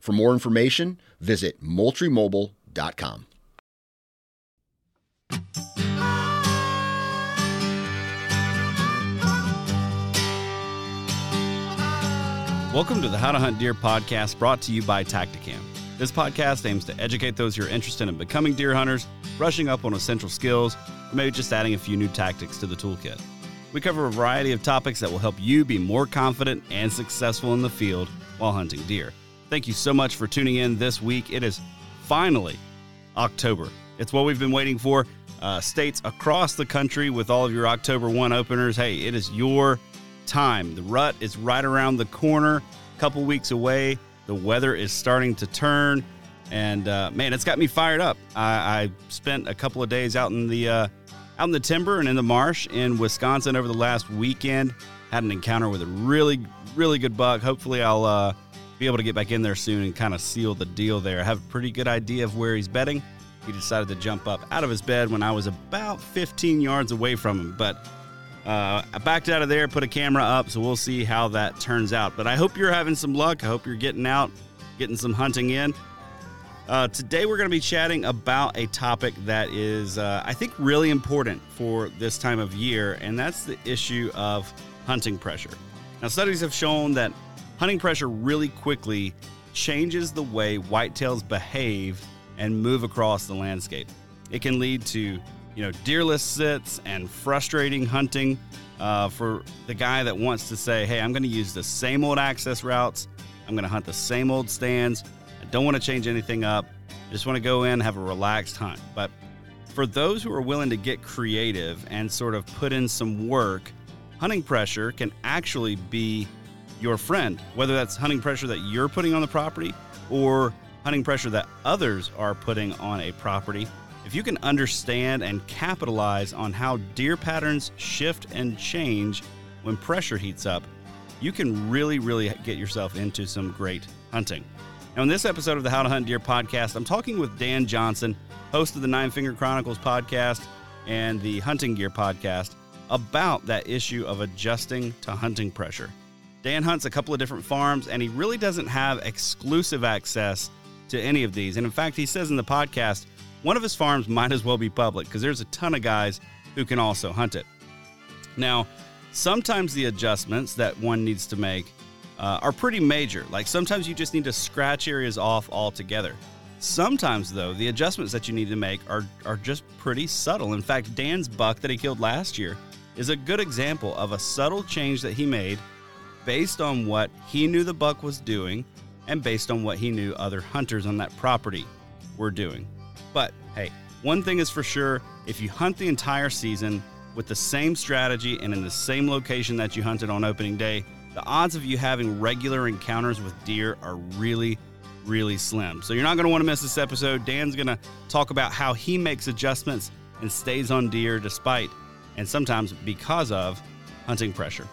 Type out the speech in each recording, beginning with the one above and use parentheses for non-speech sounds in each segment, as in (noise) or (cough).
For more information, visit moultriemobile.com. Welcome to the How to Hunt Deer podcast brought to you by Tactacam. This podcast aims to educate those who are interested in becoming deer hunters, brushing up on essential skills, or maybe just adding a few new tactics to the toolkit. We cover a variety of topics that will help you be more confident and successful in the field while hunting deer. Thank you so much for tuning in this week. It is finally October. It's what we've been waiting for. Uh, states across the country with all of your October 1 openers. Hey, it is your time. The rut is right around the corner, a couple weeks away. The weather is starting to turn. And uh, man, it's got me fired up. I, I, spent a couple of days out in the uh, out in the timber and in the marsh in Wisconsin over the last weekend. Had an encounter with a really, really good buck. Hopefully, I'll uh, be able to get back in there soon and kind of seal the deal there. I have a pretty good idea of where he's bedding. He decided to jump up out of his bed when I was about 15 yards away from him, but uh, I backed out of there, put a camera up, so we'll see how that turns out. But I hope you're having some luck. I hope you're getting out, getting some hunting in. Uh, today, we're going to be chatting about a topic that is, uh, I think, really important for this time of year, and that's the issue of hunting pressure. Now, studies have shown that hunting pressure really quickly changes the way whitetails behave and move across the landscape. It can lead to, you know, deerless sits and frustrating hunting uh, for the guy that wants to say, hey, I'm going to use the same old access routes. I'm going to hunt the same old stands. I don't want to change anything up. I just want to go in and have a relaxed hunt. But for those who are willing to get creative and sort of put in some work, hunting pressure can actually be your friend, whether that's hunting pressure that you're putting on the property or hunting pressure that others are putting on a property. If you can understand and capitalize on how deer patterns shift and change when pressure heats up, you can really, really get yourself into some great hunting. Now, in this episode of the How to Hunt Deer podcast, I'm talking with Dan Johnson, host of the Nine Finger Chronicles podcast and the Hunting Gear podcast, about that issue of adjusting to hunting pressure. Dan hunts a couple of different farms, and he really doesn't have exclusive access to any of these. And in fact, he says in the podcast, one of his farms might as well be public because there's a ton of guys who can also hunt it. Now, sometimes the adjustments that one needs to make uh, are pretty major. Like sometimes you just need to scratch areas off altogether. Sometimes, though, the adjustments that you need to make are, are just pretty subtle. In fact, Dan's buck that he killed last year is a good example of a subtle change that he made based on what he knew the buck was doing and based on what he knew other hunters on that property were doing. But hey, one thing is for sure if you hunt the entire season with the same strategy and in the same location that you hunted on opening day, the odds of you having regular encounters with deer are really, really slim. So you're not going to want to miss this episode. Dan's going to talk about how he makes adjustments and stays on deer despite and sometimes because of hunting pressure.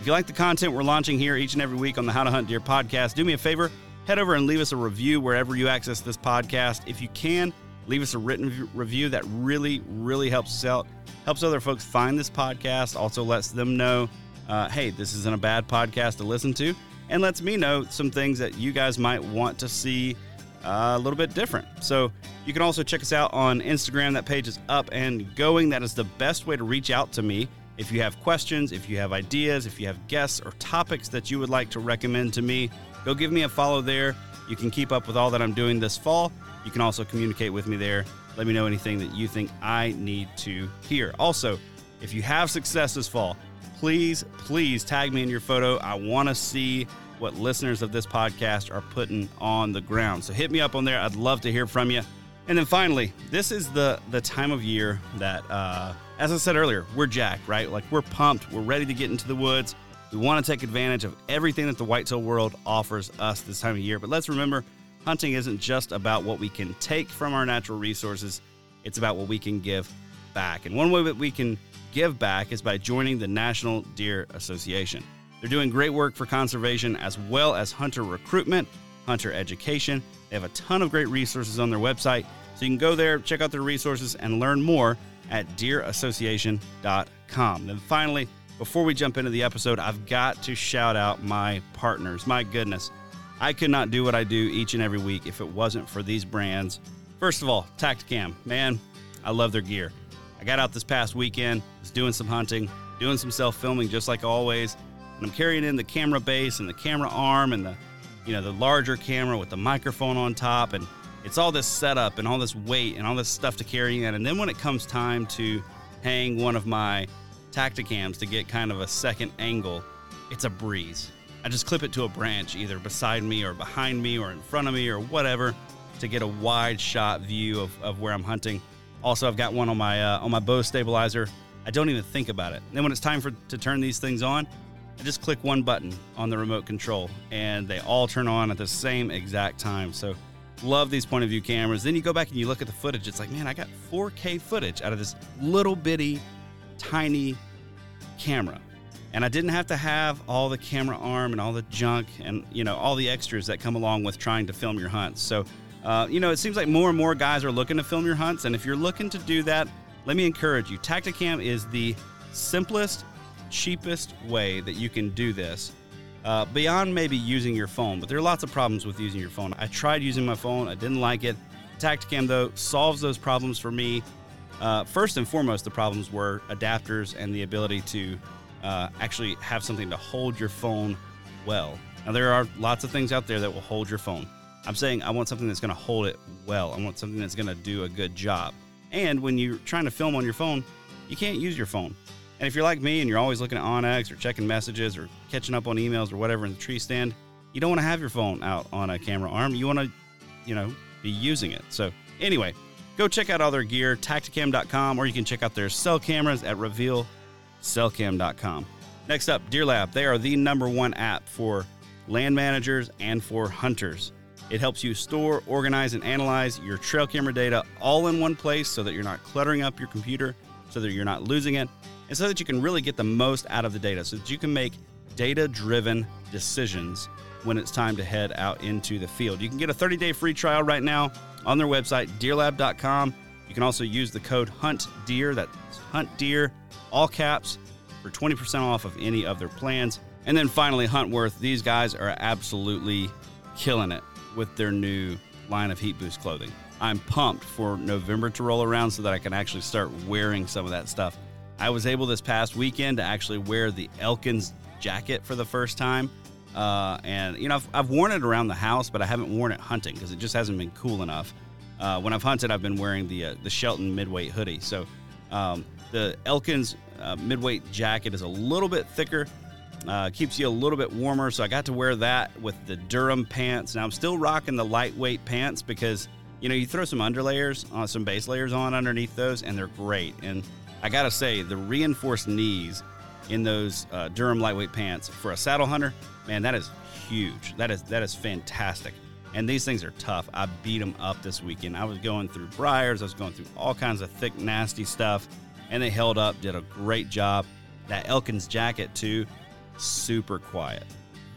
If you like the content we're launching here each and every week on the How to Hunt Deer podcast, do me a favor, head over and leave us a review wherever you access this podcast. If you can, leave us a written review that really, really helps us out, helps other folks find this podcast, also lets them know, uh, hey, this isn't a bad podcast to listen to, and lets me know some things that you guys might want to see uh, a little bit different. So you can also check us out on Instagram. That page is up and going. That is the best way to reach out to me. If you have questions, if you have ideas, if you have guests or topics that you would like to recommend to me, go give me a follow there. You can keep up with all that I'm doing this fall. You can also communicate with me there. Let me know anything that you think I need to hear. Also, if you have success this fall, please, please tag me in your photo. I want to see what listeners of this podcast are putting on the ground. So hit me up on there. I'd love to hear from you. And then finally, this is the the time of year that, uh, as I said earlier, we're jacked, right? Like we're pumped. We're ready to get into the woods. We want to take advantage of everything that the whitetail world offers us this time of year. But let's remember, hunting isn't just about what we can take from our natural resources. It's about what we can give back. And one way that we can give back is by joining the National Deer Association. They're doing great work for conservation as well as hunter recruitment, hunter education. They have a ton of great resources on their website. So you can go there, check out their resources, and learn more at deerassociation.com. Then finally, before we jump into the episode, I've got to shout out my partners. My goodness, I could not do what I do each and every week if it wasn't for these brands. First of all, Tactacam. Man, I love their gear. I got out this past weekend, was doing some hunting, doing some self filming just like always and I'm carrying in the camera base and the camera arm and the you know the larger camera with the microphone on top and it's all this setup and all this weight and all this stuff to carry in and then when it comes time to hang one of my tactacams to get kind of a second angle it's a breeze. I just clip it to a branch either beside me or behind me or in front of me or whatever to get a wide shot view of, of where i'm hunting. Also i've got one on my uh, on my bow stabilizer. I don't even think about it. And then when it's time for to turn these things on I just click one button on the remote control and they all turn on at the same exact time. So, love these point of view cameras. Then you go back and you look at the footage. It's like, man, I got 4K footage out of this little bitty, tiny camera. And I didn't have to have all the camera arm and all the junk and, you know, all the extras that come along with trying to film your hunts. So, uh, you know, it seems like more and more guys are looking to film your hunts. And if you're looking to do that, let me encourage you. Tactacam is the simplest cheapest way that you can do this uh, beyond maybe using your phone. But there are lots of problems with using your phone. I tried using my phone, I didn't like it. Tactacam, though, solves those problems for me. Uh, first and foremost, the problems were adapters and the ability to uh, actually have something to hold your phone well. Now, there are lots of things out there that will hold your phone. I'm saying I want something that's going to hold it well. I want something that's going to do a good job. And when you're trying to film on your phone, you can't use your phone. And if you're like me and you're always looking at onX or checking messages or catching up on emails or whatever in the tree stand, you don't want to have your phone out on a camera arm. You want to, you know, be using it. So, anyway, go check out all their gear, tactacam.com, or you can check out their cell cameras at revealcellcam.com. Next up, Deer Lab. They are the number one app for land managers and for hunters. It helps you store, organize, and analyze your trail camera data all in one place so that you're not cluttering up your computer, so that you're not losing it and so that you can really get the most out of the data, so that you can make data driven decisions when it's time to head out into the field. You can get a 30 day free trial right now on their website, deerlab.com. You can also use the code HUNTDEER, that's HUNTDEER, all caps, for 20% off of any of their plans. And then finally, Huntworth. These guys are absolutely killing it with their new line of heat boost clothing. I'm pumped for November to roll around so that I can actually start wearing some of that stuff. I was able this past weekend to actually wear the Elkins jacket for the first time. Uh, and, you know, I've, I've, worn it around the house, but I haven't worn it hunting because it just hasn't been cool enough. Uh, when I've hunted, I've been wearing the, uh, the Shelton midweight hoodie. So um, the Elkins uh, midweight jacket is a little bit thicker, uh, keeps you a little bit warmer. So I got to wear that with the Durham pants. Now I'm still rocking the lightweight pants because, you know, you throw some underlayers, uh, some base layers on underneath those, and they're great. And I gotta say, the reinforced knees in those uh, Durham lightweight pants for a saddle hunter, man, that is huge. That is that is fantastic. And these things are tough. I beat them up this weekend. I was going through briars. I was going through all kinds of thick, nasty stuff, and they held up. Did a great job. That Elkins jacket too, super quiet,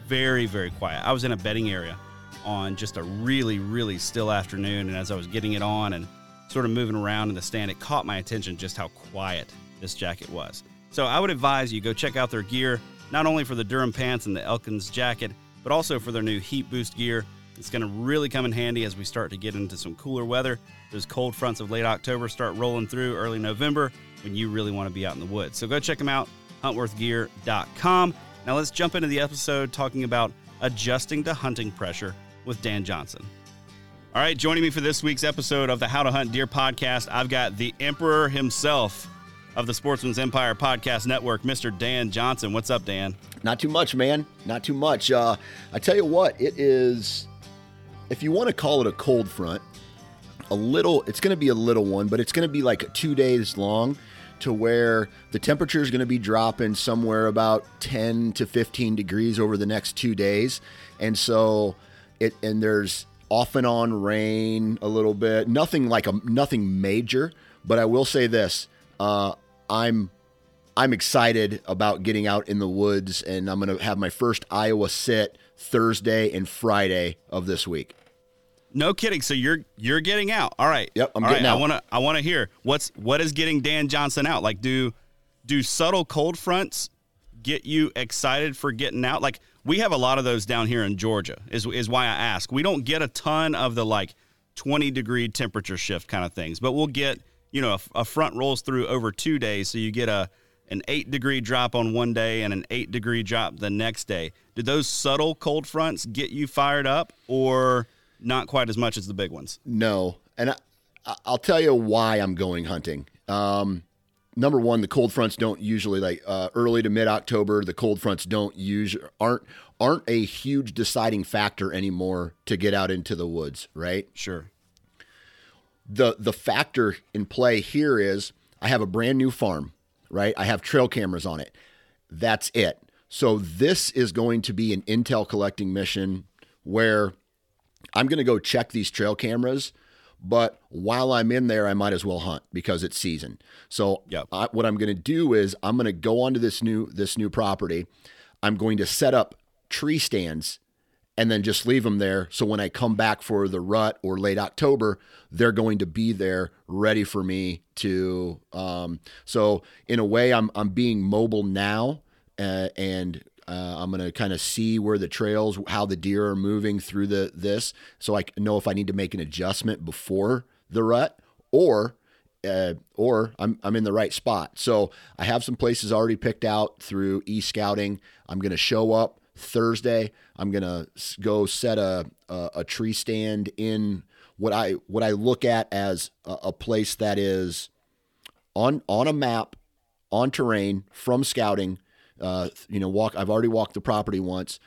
very very quiet. I was in a bedding area on just a really really still afternoon, and as I was getting it on and sort of moving around in the stand, it caught my attention just how quiet this jacket was. So I would advise you go check out their gear, not only for the Durham pants and the Elkins jacket, but also for their new heat boost gear. It's going to really come in handy as we start to get into some cooler weather. Those cold fronts of late October start rolling through early November when you really want to be out in the woods. So go check them out, huntworthgear.com. Now let's jump into the episode talking about adjusting to hunting pressure with Dan Johnson. All right, joining me for this week's episode of the How to Hunt Deer podcast, I've got the emperor himself of the Sportsman's Empire Podcast Network, Mr. Dan Johnson. What's up, Dan? Not too much, man. Not too much. Uh, I tell you what, it is, if you want to call it a cold front, a little, it's going to be a little one, but it's going to be like two days long to where the temperature is going to be dropping somewhere about 10 to 15 degrees over the next two days. And so it, and there's off and on rain a little bit, nothing like a, nothing major, but I will say this, uh, I'm I'm excited about getting out in the woods, and I'm going to have my first Iowa sit Thursday and Friday of this week. No kidding. So you're you're getting out. All right. Yep, I'm All getting right, out. I want to I want to hear what's what is getting Dan Johnson out. Like do do subtle cold fronts get you excited for getting out? Like we have a lot of those down here in Georgia. Is is why I ask. We don't get a ton of the like 20 degree temperature shift kind of things, but we'll get you know a, a front rolls through over two days, so you get a an eight degree drop on one day and an eight degree drop the next day. Did those subtle cold fronts get you fired up, or not quite as much as the big ones? No, and I, I'll tell you why I'm going hunting. Um, number one, the cold fronts don't usually like uh, early to mid October. The cold fronts don't use aren't aren't a huge deciding factor anymore to get out into the woods, right? Sure. the the factor in play here is I have a brand new farm, right? I have trail cameras on it. That's it. So this is going to be an intel collecting mission where I'm going to go check these trail cameras, but while I'm in there, I might as well hunt because it's season. So Yep. I, what I'm going to do is I'm going to go onto this new this new property. I'm going to set up tree stands and then just leave them there. So when I come back for the rut or late October, they're going to be there ready for me to. Um, so in a way, I'm I'm being mobile now, uh, and uh, I'm going to kind of see where the trails, how the deer are moving through the this, so I know if I need to make an adjustment before the rut or. Uh, or I'm, I'm in the right spot. So I have some places already picked out through e scouting. I'm going to show up Thursday. I'm gonna go set a, a a tree stand in what I what I look at as a, a place that is on on a map, on terrain from scouting. Uh, you know, walk. I've already walked the property once.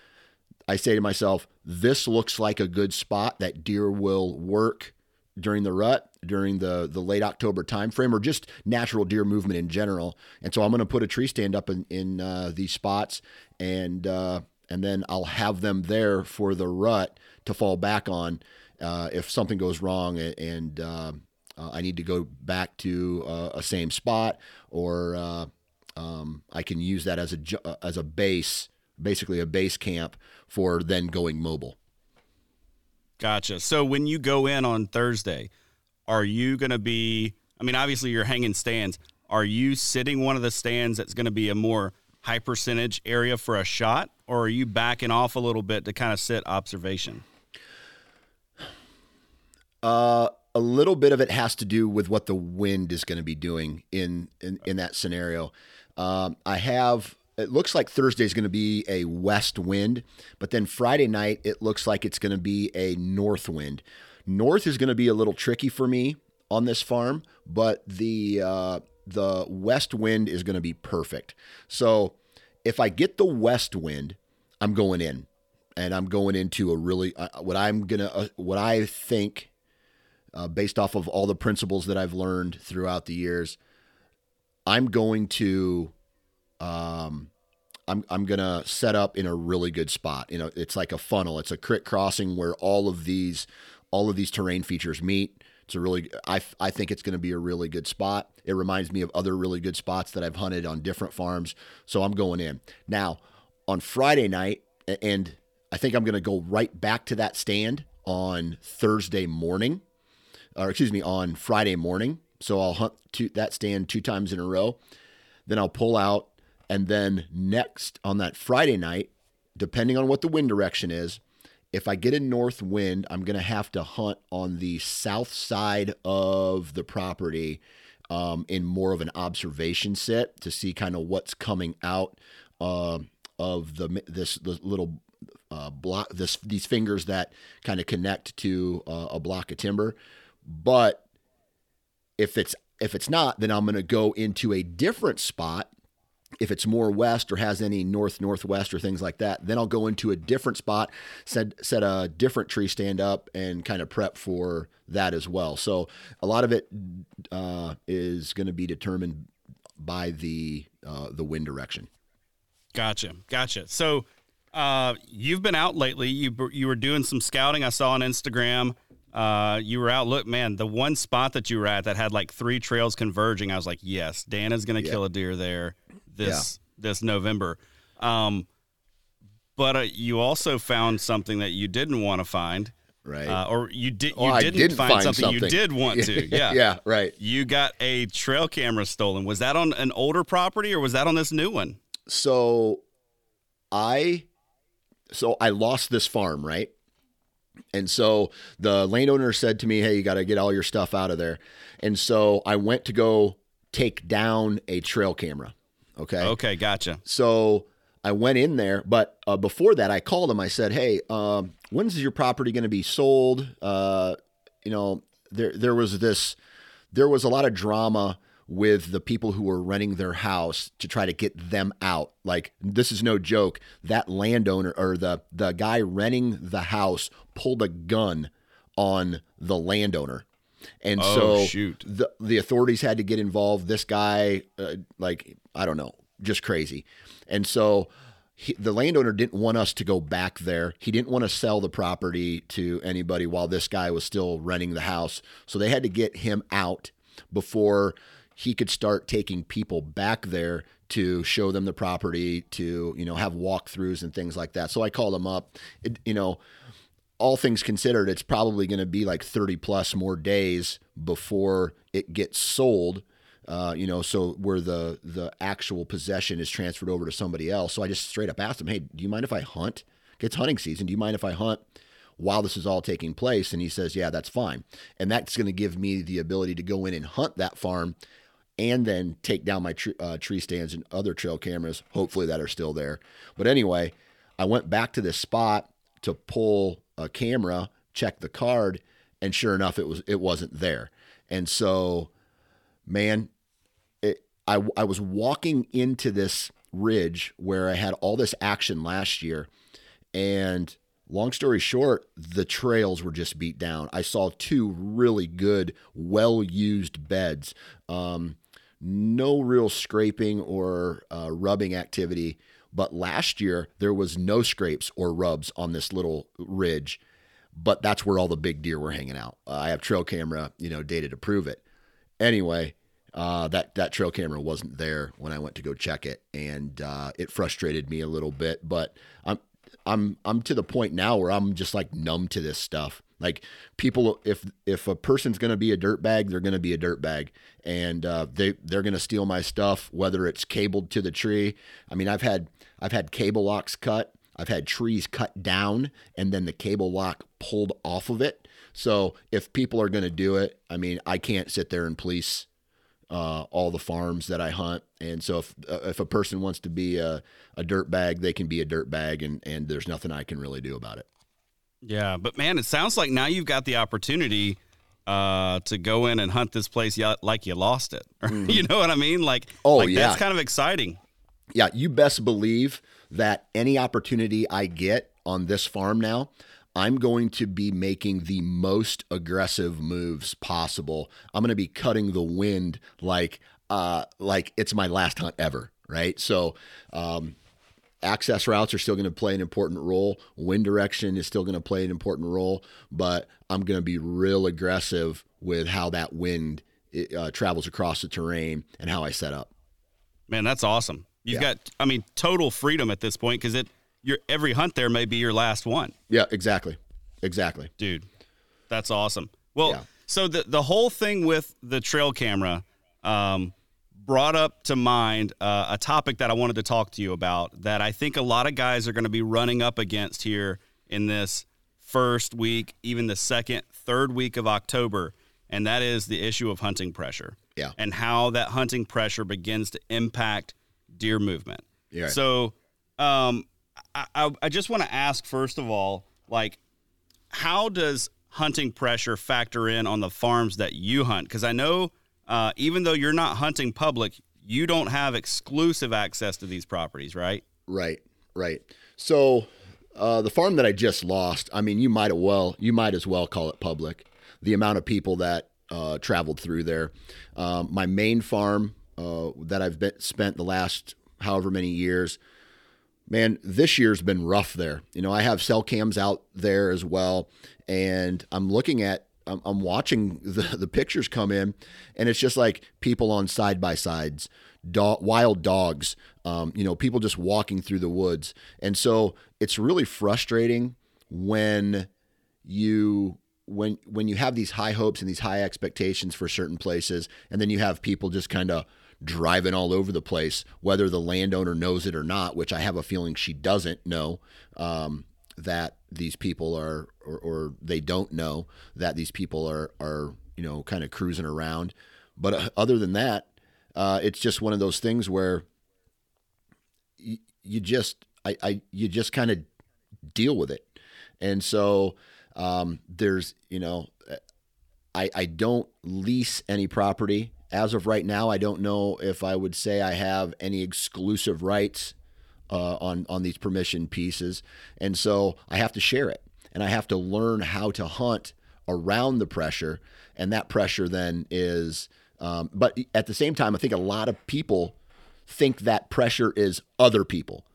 I say to myself, this looks like a good spot that deer will work during the rut, during the the late October timeframe, or just natural deer movement in general. And so I'm going to put a tree stand up in in uh, these spots, and uh, and then I'll have them there for the rut to fall back on uh, if something goes wrong and. uh, uh, I need to go back to uh, a same spot, or um, I can use that as a uh, as a base, basically a base camp for then going mobile. Gotcha. So when you go in on Thursday, are you going to be? I mean, obviously you're hanging stands. Are you sitting one of the stands that's going to be a more high percentage area for a shot, or are you backing off a little bit to kind of sit observation? Uh, a little bit of it has to do with what the wind is going to be doing in in, in that scenario. Um, I have. It looks like Thursday is going to be a west wind, but then Friday night it looks like it's going to be a north wind. North is going to be a little tricky for me on this farm, but the uh, the west wind is going to be perfect. So if I get the west wind, I'm going in, and I'm going into a really uh, what I'm gonna uh, what I think uh, based off of all the principles that I've learned throughout the years, I'm going to, um, I'm I'm gonna set up in a really good spot. You know, it's like a funnel. It's a crit crossing where all of these, all of these terrain features meet. It's a really, I I think it's going to be a really good spot. It reminds me of other really good spots that I've hunted on different farms. So I'm going in now on Friday night, and I think I'm going to go right back to that stand on Thursday morning or excuse me, on Friday morning. So I'll hunt two, that stand two times in a row. Then I'll pull out. And then next on that Friday night, depending on what the wind direction is, if I get a north wind, I'm going to have to hunt on the south side of the property um, in more of an observation set to see kind of what's coming out uh, of the this the little uh, block this these fingers that kind of connect to uh, a block of timber. But if it's if it's not, then I'm going to go into a different spot. If it's more west or has any north northwest or things like that then i'll go into a different spot set set a different tree stand up and kind of prep for that as well. So a lot of it uh, is going to be determined by the uh, the wind direction. Gotcha gotcha. So uh, you've been out lately. You you were doing some scouting. I saw on instagram uh, you were out. Look, man, the one spot that you were at that had like three trails converging. I was like, yes, Dan is going to yeah. kill a deer there this yeah. this November. Um, but uh, you also found something that you didn't want to find, right? Uh, or you did you didn't, didn't, find, find something, something, you did want to. (laughs) Yeah, yeah, right. You got a trail camera stolen. Was that on an older property or was that on this new one? So, I, so I lost this farm, right? And so the landowner said to me, "Hey, you got to get all your stuff out of there." And so I went to go take down a trail camera. Okay. Okay, gotcha. So I went in there, but uh, before that, I called him. I said, "Hey, um, when's your property going to be sold?" Uh, you know, there there was this, there was a lot of drama with the people who were renting their house to try to get them out. Like this is no joke. That landowner or the the guy renting the house pulled a gun on the landowner. And oh, so shoot. the the authorities had to get involved. This guy, uh, like I don't know, just crazy. And so he, the landowner didn't want us to go back there. He didn't want to sell the property to anybody while this guy was still renting the house. So they had to get him out before he could start taking people back there to show them the property, to you know have walkthroughs and things like that. So I called him up. It, you know, all things considered, it's probably going to be like 30 plus more days before it gets sold. Uh, you know, so where the the actual possession is transferred over to somebody else. So I just straight up asked him, "Hey, do you mind if I hunt? It's hunting season. Do you mind if I hunt while this is all taking place?" And he says, "Yeah, that's fine." And that's going to give me the ability to go in and hunt that farm, and then take down my tree, uh, tree stands and other trail cameras, hopefully that are still there. But anyway, I went back to this spot to pull a camera, check the card, and sure enough, it was it wasn't there. And so, man, it, I I was walking into this ridge where I had all this action last year, and long story short, the trails were just beat down. I saw two really good, well used beds. Um, no real scraping or uh, rubbing activity but last year, there was no scrapes or rubs on this little ridge, but that's where all the big deer were hanging out. Uh, I have trail camera, you know, data to prove it. Anyway, uh, that that trail camera wasn't there when I went to go check it, and uh, it frustrated me a little bit. But I'm I'm I'm to the point now where I'm just like numb to this stuff. Like people, if if a person's going to be a dirt bag, they're going to be a dirt bag, and uh, they they're going to steal my stuff, whether it's cabled to the tree. I mean, I've had I've had cable locks cut, I've had trees cut down, and then the cable lock pulled off of it. So if people are going to do it, I mean, I can't sit there and police uh, all the farms that I hunt. And so if uh, if a person wants to be a, a dirt bag, they can be a dirt bag, and and there's nothing I can really do about it. Yeah, but man, it sounds like now you've got the opportunity uh, to go in and hunt this place like you lost it. (laughs) Mm-hmm. you know what I mean? Like, oh like yeah, that's kind of exciting. Yeah, you best believe that any opportunity I get on this farm now, I'm going to be making the most aggressive moves possible. I'm going to be cutting the wind like uh, like it's my last hunt ever, right? So, um, access routes are still going to play an important role. Wind direction is still going to play an important role, but I'm going to be real aggressive with how that wind uh, travels across the terrain and how I set up. Man, that's awesome. You've yeah. got, I mean, total freedom at this point because it, your every hunt there may be your last one. Yeah, exactly, exactly, dude. That's awesome. Well, yeah. so the the whole thing with the trail camera, um, brought up to mind uh, a topic that I wanted to talk to you about that I think a lot of guys are going to be running up against here in this first week, even the second, third week of October, and that is the issue of hunting pressure. Yeah. And how that hunting pressure begins to impact deer movement. Yeah. So, um, I, I, I just want to ask first of all, like, how does hunting pressure factor in on the farms that you hunt? Because I know, uh, even though you're not hunting public, you don't have exclusive access to these properties, right? Right, right. So uh, the farm that I just lost, I mean, you might as well you might as well call it public. The amount of people that uh, traveled through there. Um, my main farm uh, that I've been, spent the last however many years, man, this year's been rough there. You know, I have cell cams out there as well, and I'm looking at I'm, I'm watching the, the pictures come in, and it's just like people on side by sides, wild dogs, um, you know, people just walking through the woods. And so it's really frustrating when you when when you have these high hopes and these high expectations for certain places, and then you have people just kind of driving all over the place, whether the landowner knows it or not, which I have a feeling she doesn't know. Um, that these people are or, or, they don't know that these people are are you know kind of cruising around. But uh, other than that uh, it's just one of those things where you, you just I, I you just kind of deal with it. And so um, there's you know I, I don't lease any property. As of right now i don't know if i would say i have any exclusive rights uh, on on these permission pieces, and so I have to share it, and I have to learn how to hunt around the pressure, and that pressure then is. Um, but at the same time, I think a lot of people think that pressure is other people,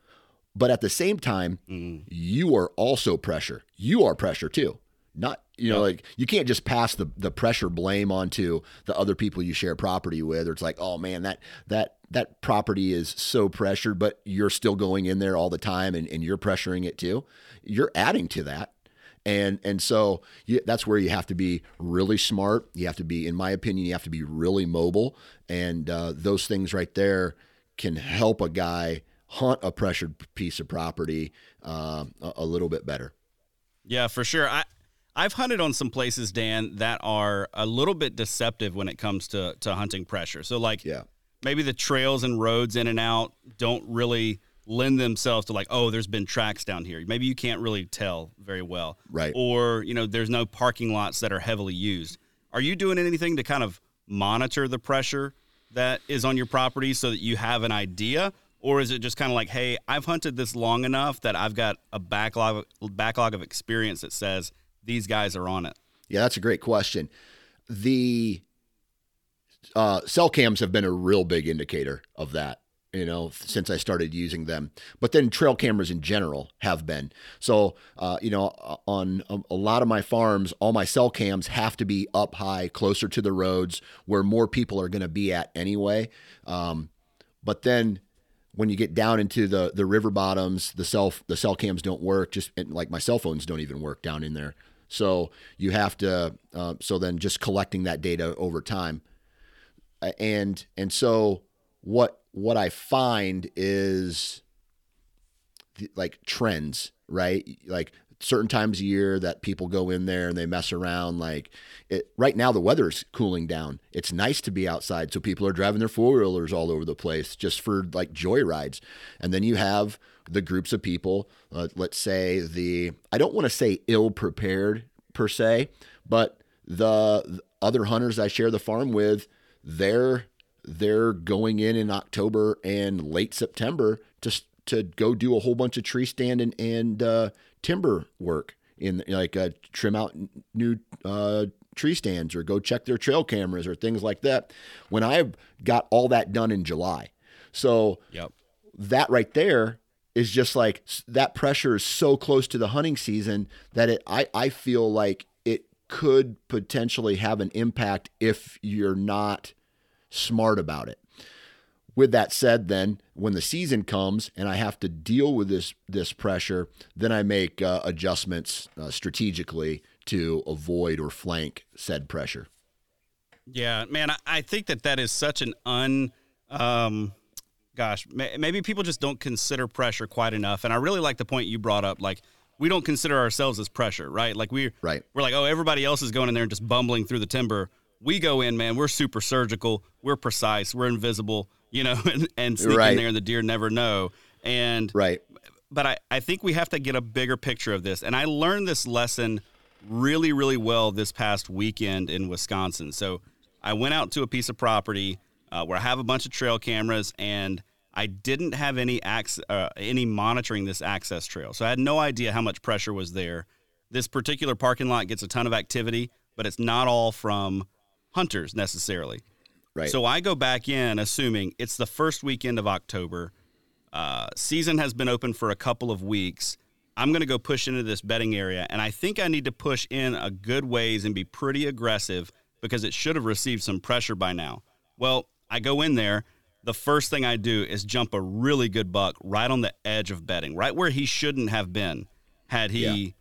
but at the same time, mm. you are also pressure. You are pressure too. Not you know, like you can't just pass the the pressure blame onto the other people you share property with, or it's like, oh man, that that that property is so pressured, but you're still going in there all the time and, and you're pressuring it too. You're adding to that. And and so you, that's where you have to be really smart. You have to be, in my opinion, you have to be really mobile. And uh, those things right there can help a guy hunt a pressured piece of property uh, a, a little bit better. Yeah, for sure. I I've hunted on some places, Dan, that are a little bit deceptive when it comes to to hunting pressure. So like yeah. maybe the trails and roads in and out don't really lend themselves to like, oh, there's been tracks down here. Maybe you can't really tell very well. Right. Or, you know, there's no parking lots that are heavily used. Are you doing anything to kind of monitor the pressure that is on your property so that you have an idea? Or is it just kind of like, hey, I've hunted this long enough that I've got a backlog backlog of experience that says these guys are on it? Yeah, that's a great question. The uh, cell cams have been a real big indicator of that you know, since I started using them. But then trail cameras in general have been. So, uh, you know, on a, lot of my farms, all my cell cams have to be up high, closer to the roads where more people are going to be at anyway. Um, but then when you get down into the the river bottoms, the cell the cell cams don't work. Just like my cell phones don't even work down in there. So you have to, uh, so then just collecting that data over time. And, and so what, what I find is like trends, right? Like certain times a year that people go in there and they mess around. Like it, right now, the weather's cooling down. It's nice to be outside, so people are driving their four wheelers all over the place just for like joy rides. And then you have the groups of people, uh, let's say the, I don't want to say ill prepared per se, but the, the other hunters I share the farm with, they're they're going in in October and late September to to go do a whole bunch of tree stand and, and uh, timber work in like uh, trim out new uh, tree stands or go check their trail cameras or things like that. When I got all that done in July, so yep. that right there is just like that pressure is so close to the hunting season that it I, I feel like it could potentially have an impact if you're not smart about it. With that said, then when the season comes and I have to deal with this this pressure, then I make uh, adjustments uh, strategically to avoid or flank said pressure. Yeah, man, I, think that that is such an un um, gosh, maybe people just don't consider pressure quite enough. And I really like the point you brought up. Like, we don't consider ourselves as pressure, right? Like we right. we're like, oh, everybody else is going in there and just bumbling through the timber. We go in, man. We're super surgical. We're precise. We're invisible, you know, (laughs) and, and sneak Right. in there, and the deer never know. And Right. but I, I think we have to get a bigger picture of this. And I learned this lesson really, really well this past weekend in Wisconsin. So I went out to a piece of property uh, where I have a bunch of trail cameras, and I didn't have any uh, any monitoring this access trail. So I had no idea how much pressure was there. This particular parking lot gets a ton of activity, but it's not all from hunters necessarily. Right. So I go back in assuming it's the first weekend of October. Uh, season has been open for a couple of weeks. I'm going to go push into this bedding area, and I think I need to push in a good ways and be pretty aggressive because it should have received some pressure by now. Well, I go in there. The first thing I do is jump a really good buck right on the edge of bedding, right where he shouldn't have been had he Yeah.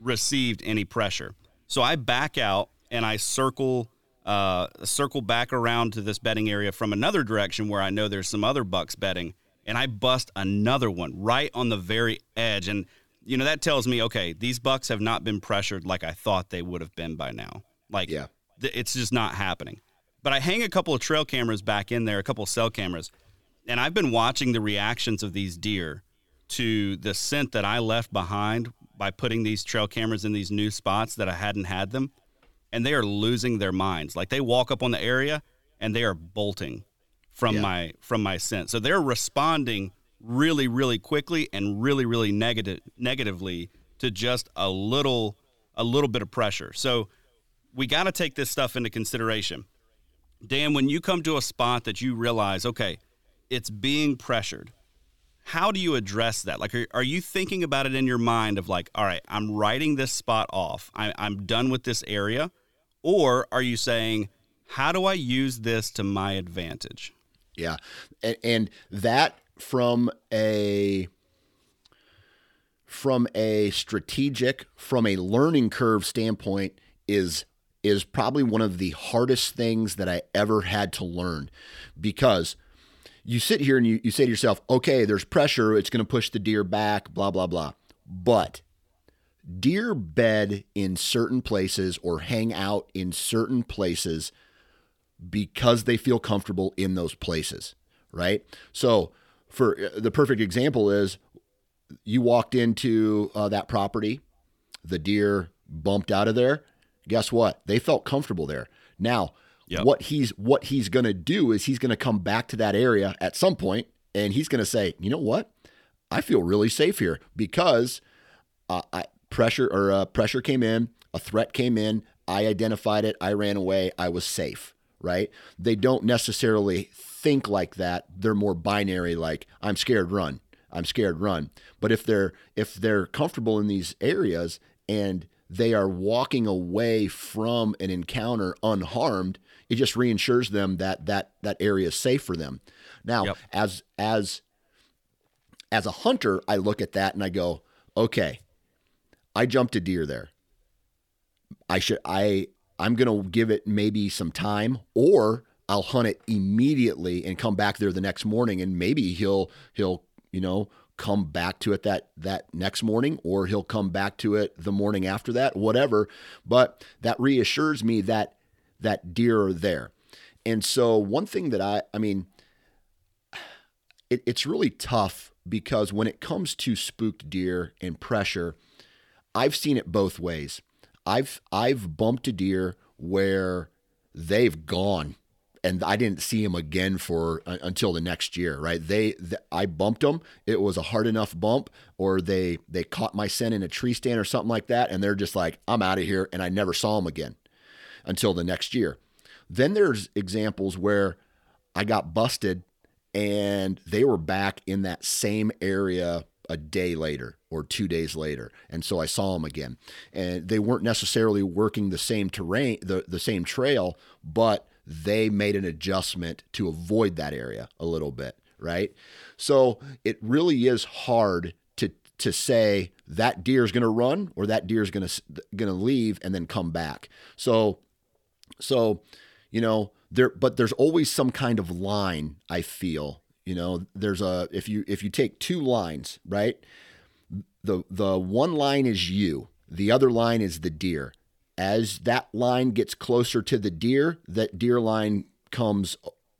received any pressure. So I back out and I circle uh, circle back around to this bedding area from another direction where I know there's some other bucks bedding, and I bust another one right on the very edge. And you know that tells me, okay, these bucks have not been pressured like I thought they would have been by now. Like, Yeah. th- it's just not happening. But I hang a couple of trail cameras back in there, a couple of cell cameras, and I've been watching the reactions of these deer to the scent that I left behind by putting these trail cameras in these new spots that I hadn't had them, and they are losing their minds. Like they walk up on the area and they are bolting from Yeah. my from my scent. So they're responding really really quickly and really really negative negatively to just a little a little bit of pressure. So we got to take this stuff into consideration. Dan, when you come to a spot that you realize, okay, it's being pressured, how do you address that? Like, are, are you thinking about it in your mind of like, all right, I'm writing this spot off, I, I'm done with this area? Or are you saying, how do I use this to my advantage? Yeah. And, and that from a from a strategic, from a learning curve standpoint is is probably one of the hardest things that I ever had to learn because you sit here and you, you say to yourself, okay, there's pressure, it's going to push the deer back, blah, blah, blah. But deer bed in certain places or hang out in certain places because they feel comfortable in those places, right? So, for the perfect example is you walked into uh, that property, the deer bumped out of there. Guess what? They felt comfortable there. Now, Yep. what he's what he's going to do is he's going to come back to that area at some point and he's going to say, "You know what? I feel really safe here because uh, I, pressure or uh, pressure came in, a threat came in, I identified it, I ran away, I was safe." Right? They don't necessarily think like that. They're more binary like I'm scared, run. I'm scared, run. But if they're if they're comfortable in these areas and they are walking away from an encounter unharmed, it just reinsures them that that that area is safe for them. Now, Yep. as as as a hunter, I look at that and I go, okay, I jumped a deer there. I should I I'm gonna give it maybe some time, or I'll hunt it immediately and come back there the next morning, and maybe he'll he'll you know come back to it that that next morning, or he'll come back to it the morning after that, whatever. But that reassures me that that deer are there. And so one thing that I I mean it, it's really tough because when it comes to spooked deer and pressure, I've seen it both ways. I've I've bumped a deer where they've gone and I didn't see them again for uh, until the next year, right? They th- I bumped them. It was a hard enough bump or they they caught my scent in a tree stand or something like that and they're just like I'm out of here and I never saw them again until the next year. Then there's examples where I got busted and they were back in that same area a day later or two days later and so i saw them again and they weren't necessarily working the same terrain the, the same trail but they made an adjustment to avoid that area a little bit right so it really is hard to to say that deer is going to run or that deer is going to going to leave and then come back so so, you know, there but there's always some kind of line I feel, you know, there's a if you if you take two lines, right? the the one line is you, the other line is the deer. As that line gets closer to the deer, that deer line comes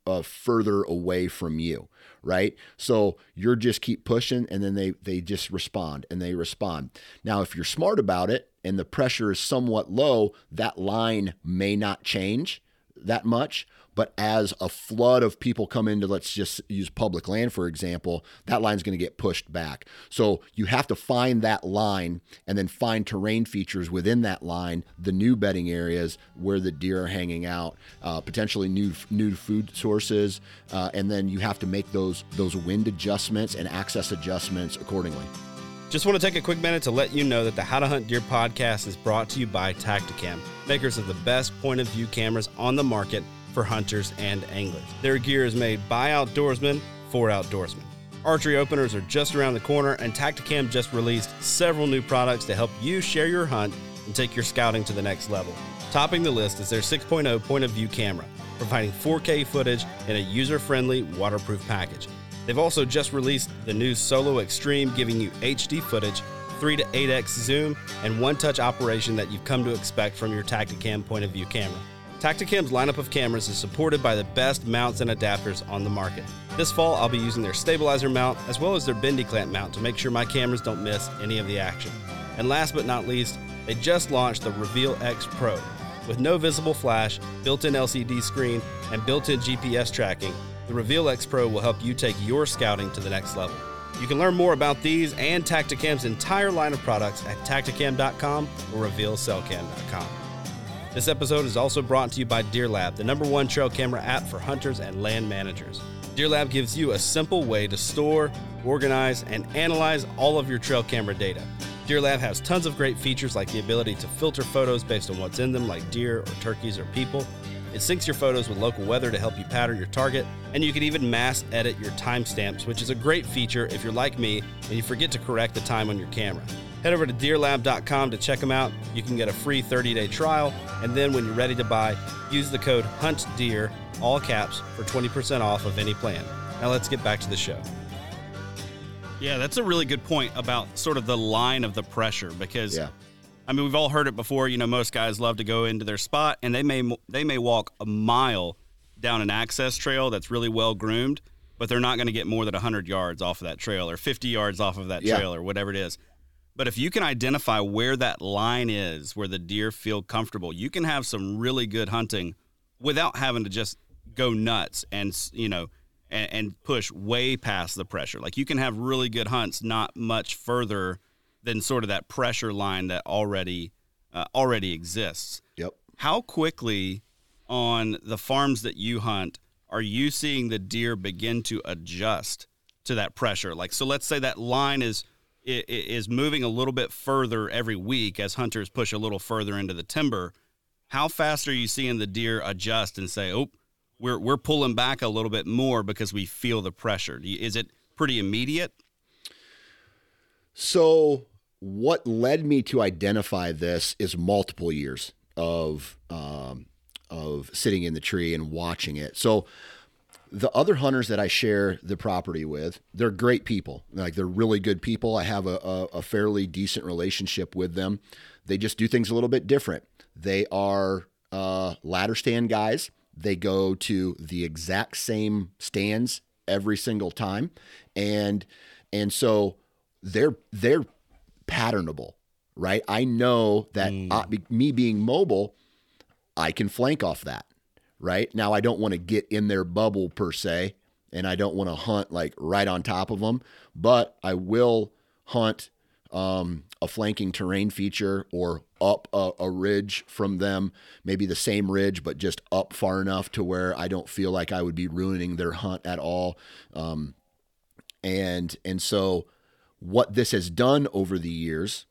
uh, further away from you, right? So you're just keep pushing, and then they they just respond and they respond. Now, if you're smart about it and the pressure is somewhat low, that line may not change that much, but as a flood of people come into, let's just use public land, for example, that line's going to get pushed back. So you have to find that line and then find terrain features within that line, the new bedding areas where the deer are hanging out, uh, potentially new new food sources, uh, and then you have to make those those wind adjustments and access adjustments accordingly. Just want to take a quick minute to let you know that the How to Hunt Deer podcast is brought to you by Tactacam, makers of the best point of view cameras on the market for hunters and anglers. Their gear is made by outdoorsmen for outdoorsmen. Archery openers are just around the corner, and Tactacam just released several new products to help you share your hunt and take your scouting to the next level. Topping the list is their 6.0 point of view camera, providing 4K footage in a user friendly, waterproof package. They've also just released the new Solo Extreme, giving you HD footage, 3 to 8x zoom, and one touch operation that you've come to expect from your Tactacam point of view camera. Tactacam's lineup of cameras is supported by the best mounts and adapters on the market. This fall, I'll be using their stabilizer mount as well as their bendy clamp mount to make sure my cameras don't miss any of the action. And last but not least, they just launched the Reveal X Pro. With no visible flash, built in LCD screen, and built in GPS tracking, the Reveal X Pro will help you take your scouting to the next level. You can learn more about these and Tactacam's entire line of products at tactacam.com or revealcellcam.com. This episode is also brought to you by DeerLab, the number one trail camera app for hunters and land managers. DeerLab gives you a simple way to store, organize, and analyze all of your trail camera data. DeerLab has tons of great features like the ability to filter photos based on what's in them, like deer or turkeys or people. It syncs your photos with local weather to help you pattern your target, and you can even mass edit your timestamps, which is a great feature if you're like me and you forget to correct the time on your camera. Head over to deerlab.com to check them out. You can get a free 30 day trial, and then when you're ready to buy, use the code HUNTDEER, all caps, for 20% off of any plan. Now let's get back to the show. Yeah, that's a really good point about sort of the line of the pressure because Yeah. I mean, we've all heard it before, you know, most guys love to go into their spot and they may they may walk a mile down an access trail that's really well groomed, but they're not going to get more than 100 yards off of that trail or 50 yards off of that Yeah. trail or whatever it is. But if you can identify where that line is, where the deer feel comfortable, you can have some really good hunting without having to just go nuts and you know and, and push way past the pressure. Like you can have really good hunts not much further than sort of that pressure line that already uh, already exists. Yep. How quickly on the farms that you hunt are you seeing the deer begin to adjust to that pressure? Like, so let's say that line is is moving a little bit further every week as hunters push a little further into the timber. How fast are you seeing the deer adjust and say, "Oh, we're we're pulling back a little bit more because we feel the pressure"? Is it pretty immediate? So, what led me to identify this is multiple years of um, of sitting in the tree and watching it. So, the other hunters that I share the property with, they're great people. Like they're really good people. I have a, a, a fairly decent relationship with them. They just do things a little bit different. They are uh, ladder stand guys. They go to the exact same stands every single time, and and so they're they're patternable, right? I know that I, me being mobile, I can flank off that, right? Now I don't want to get in their bubble per se, and I don't want to hunt like right on top of them, but I will hunt um, a flanking terrain feature or up a, a ridge from them, maybe the same ridge, but just up far enough to where I don't feel like I would be ruining their hunt at all. Um, and and so what this has done over the years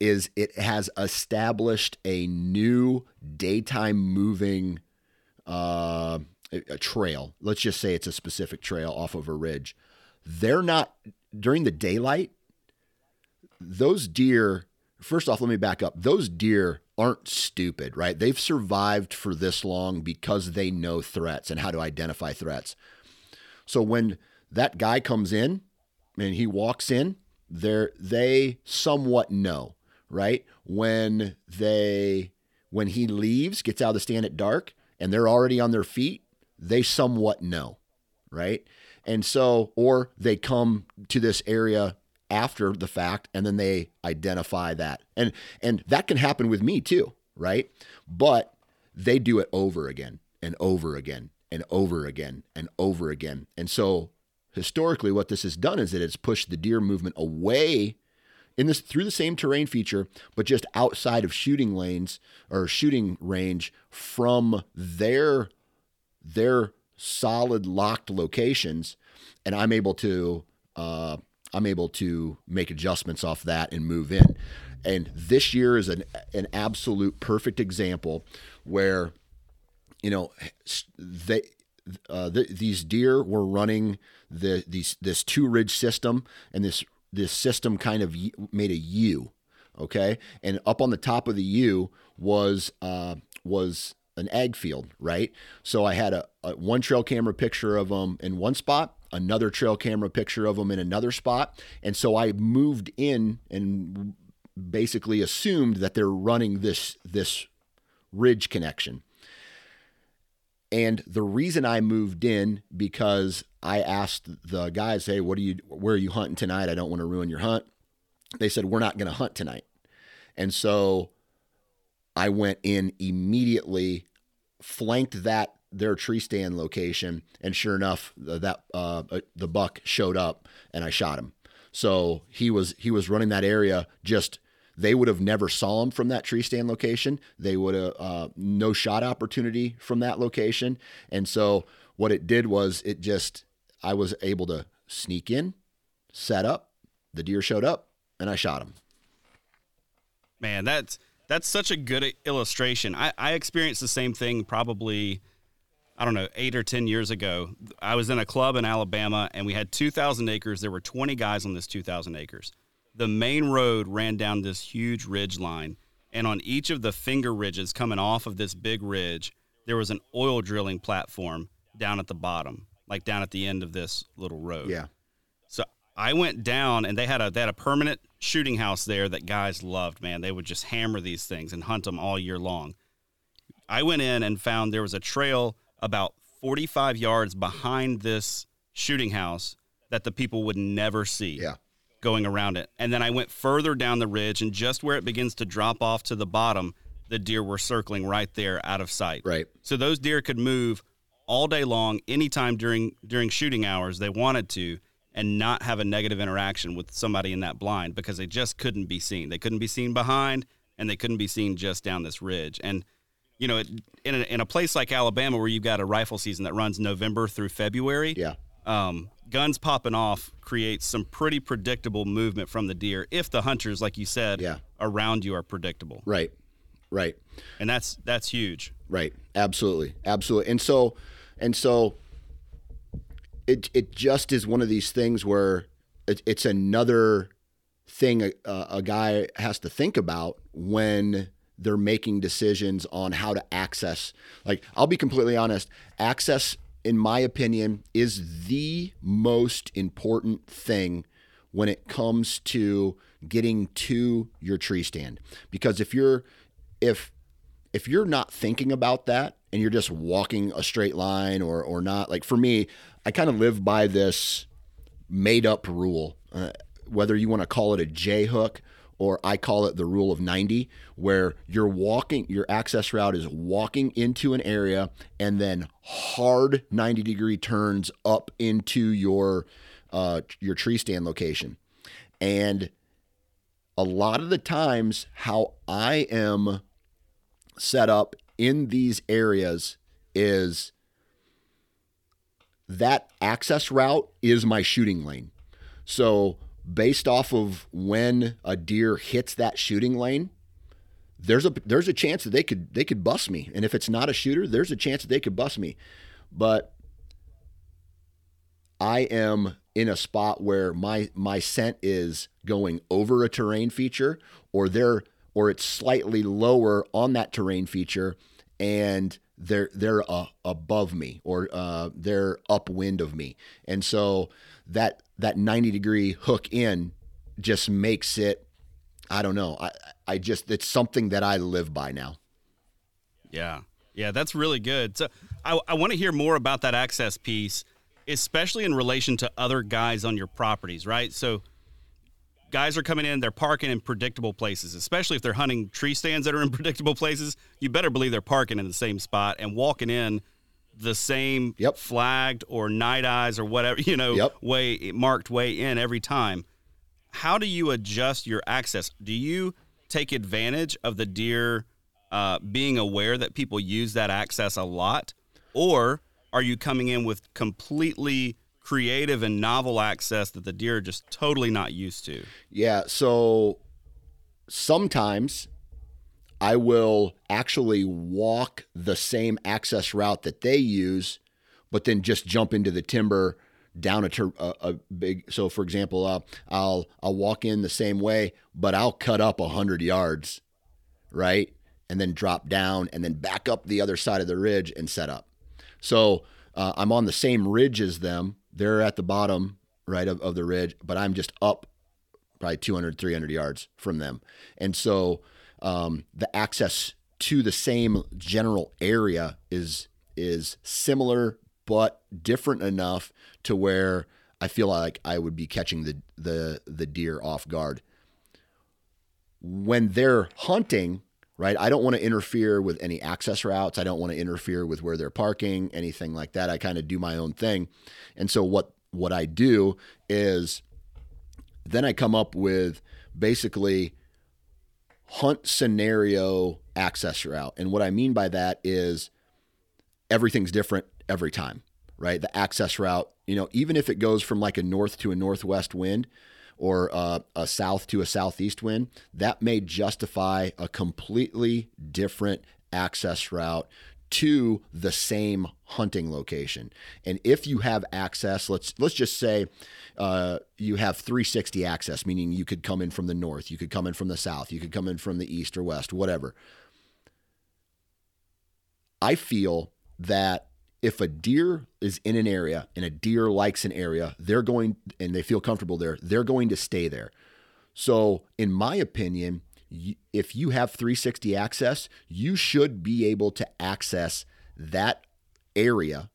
is it has established a new daytime moving uh, a trail. Let's just say it's a specific trail off of a ridge. They're not during the daylight. Those deer. First off, let me back up. Those deer aren't stupid, right? They've survived for this long because they know threats and how to identify threats. So when that guy comes in and he walks in they're they somewhat know, right? When they when he leaves, gets out of the stand at dark, and they're already on their feet, they somewhat know, right? And so, or they come to this area after the fact and then they identify that. And and that can happen with me too, right? But they do it over again and over again and over again and over again. And so historically what this has done is that it's pushed the deer movement away in this through the same terrain feature, but just outside of shooting lanes or shooting range from their their solid locked locations, and I'm able to uh, I'm able to make adjustments off that and move in. And this year is an an absolute perfect example where you know they uh, the, these deer were running the these this two ridge system and this this system kind of made a U, okay, and up on the top of the U was uh, was an ag field, right? So I had a, a, one trail camera picture of them in one spot, another trail camera picture of them in another spot, and so I moved in and basically assumed that they're running this this ridge connection. And the reason I moved in because I asked the guys, "Hey, what are you? Where are you hunting tonight? I don't want to ruin your hunt." They said, "We're not going to hunt tonight," and so I went in immediately, flanked that their tree stand location, and sure enough, that uh, uh, the buck showed up, and I shot him. So he was he was running that area just they would have never saw him from that tree stand location. They would have uh, no shot opportunity from that location. And so what it did was it just I was able to sneak in, set up, the deer showed up, and I shot him. Man, that's that's such a good illustration. I, I experienced the same thing probably I don't know, eight or 10 years ago. I was in a club in Alabama and we had 2,000 acres. There were 20 guys on this 2,000 acres the main road ran down this huge ridge line, and on each of the finger ridges coming off of this big ridge, there was an oil drilling platform down at the bottom, like down at the end of this little road. Yeah. So I went down, and they had a they had a permanent shooting house there that guys loved. Man, they would just hammer these things and hunt them all year long. I went in and found there was a trail about 45 yards behind this shooting house that the people would never see. Yeah going around it. And then I went further down the ridge, and just where it begins to drop off to the bottom, the deer were circling right there out of sight. Right. So those deer could move all day long, anytime during during shooting hours they wanted to, and not have a negative interaction with somebody in that blind because they just couldn't be seen. They couldn't be seen behind, and they couldn't be seen just down this ridge. And you know, in a, in a place like Alabama where you've got a rifle season that runs November through February, yeah, um, guns popping off creates some pretty predictable movement from the deer if the hunters, like you said, yeah. around you are predictable. Right. Right. And that's that's huge. Right. Absolutely. Absolutely. And so and so it it just is one of these things where it, it's another thing a, a guy has to think about when they're making decisions on how to access like I'll be completely honest access in my opinion, is the most important thing when it comes to getting to your tree stand. Because if you're if if you're not thinking about that and you're just walking a straight line or or not, like for me, I kind of live by this made up rule. Uh, whether you want to call it a J hook or I call it the rule of 90, where you're walking, your access route is walking into an area and then hard 90 degree turns up into your uh, your tree stand location. And a lot of the times, how I am set up in these areas is that access route is my shooting lane. So based off of when a deer hits that shooting lane, there's a there's a chance that they could they could bust me. And if it's not a shooter, there's a chance that they could bust me. But I am in a spot where my my scent is going over a terrain feature or they're or it's slightly lower on that terrain feature and they're they're uh, above me or uh, they're upwind of me and so that that 90 degree hook in just makes it I don't know. I I just it's something that I live by now. Yeah. Yeah, that's really good. So I, I want to hear more about that access piece, especially in relation to other guys on your properties, right? So guys are coming in, they're parking in predictable places, especially if they're hunting tree stands that are in (laughs) predictable places. You better believe they're parking in the same spot and walking in the same Yep. flagged or night eyes or whatever, you know, Yep. way marked way in every time. How do you adjust your access? Do you take advantage of the deer uh, being aware that people use that access a lot? Or are you coming in with completely creative and novel access that the deer are just totally not used to? Yeah, so sometimes I will actually walk the same access route that they use, but then just jump into the timber down a, ter- a, a big. So, for example, uh, I'll I'll walk in the same way, but I'll cut up a hundred yards, right, and then drop down, and then back up the other side of the ridge and set up. So uh, I'm on the same ridge as them. They're at the bottom, right, of, of the ridge, but I'm just up probably 200, 300 yards from them. And so um, the access to the same general area is is similar but different enough to where I feel like I would be catching the the the deer off guard. When they're hunting, right? I don't want to interfere with any access routes. I don't want to interfere with where they're parking, anything like that. I kind of do my own thing. And so what what I do is then I come up with basically hunt scenario access route. And what I mean by that is everything's different every time, right? The access route, you know, even if it goes from like a north to a northwest wind or uh, a south to a southeast wind, that may justify a completely different access route to the same hunting location. And if you have access, let's let's just say uh, you have 360 access, meaning you could come in from the north, you could come in from the south, you could come in from the east or west, whatever. I feel that if a deer is in an area and a deer likes an area, they're going and they feel comfortable there, they're going to stay there. So, in my opinion, if you have 360 access, you should be able to access that area,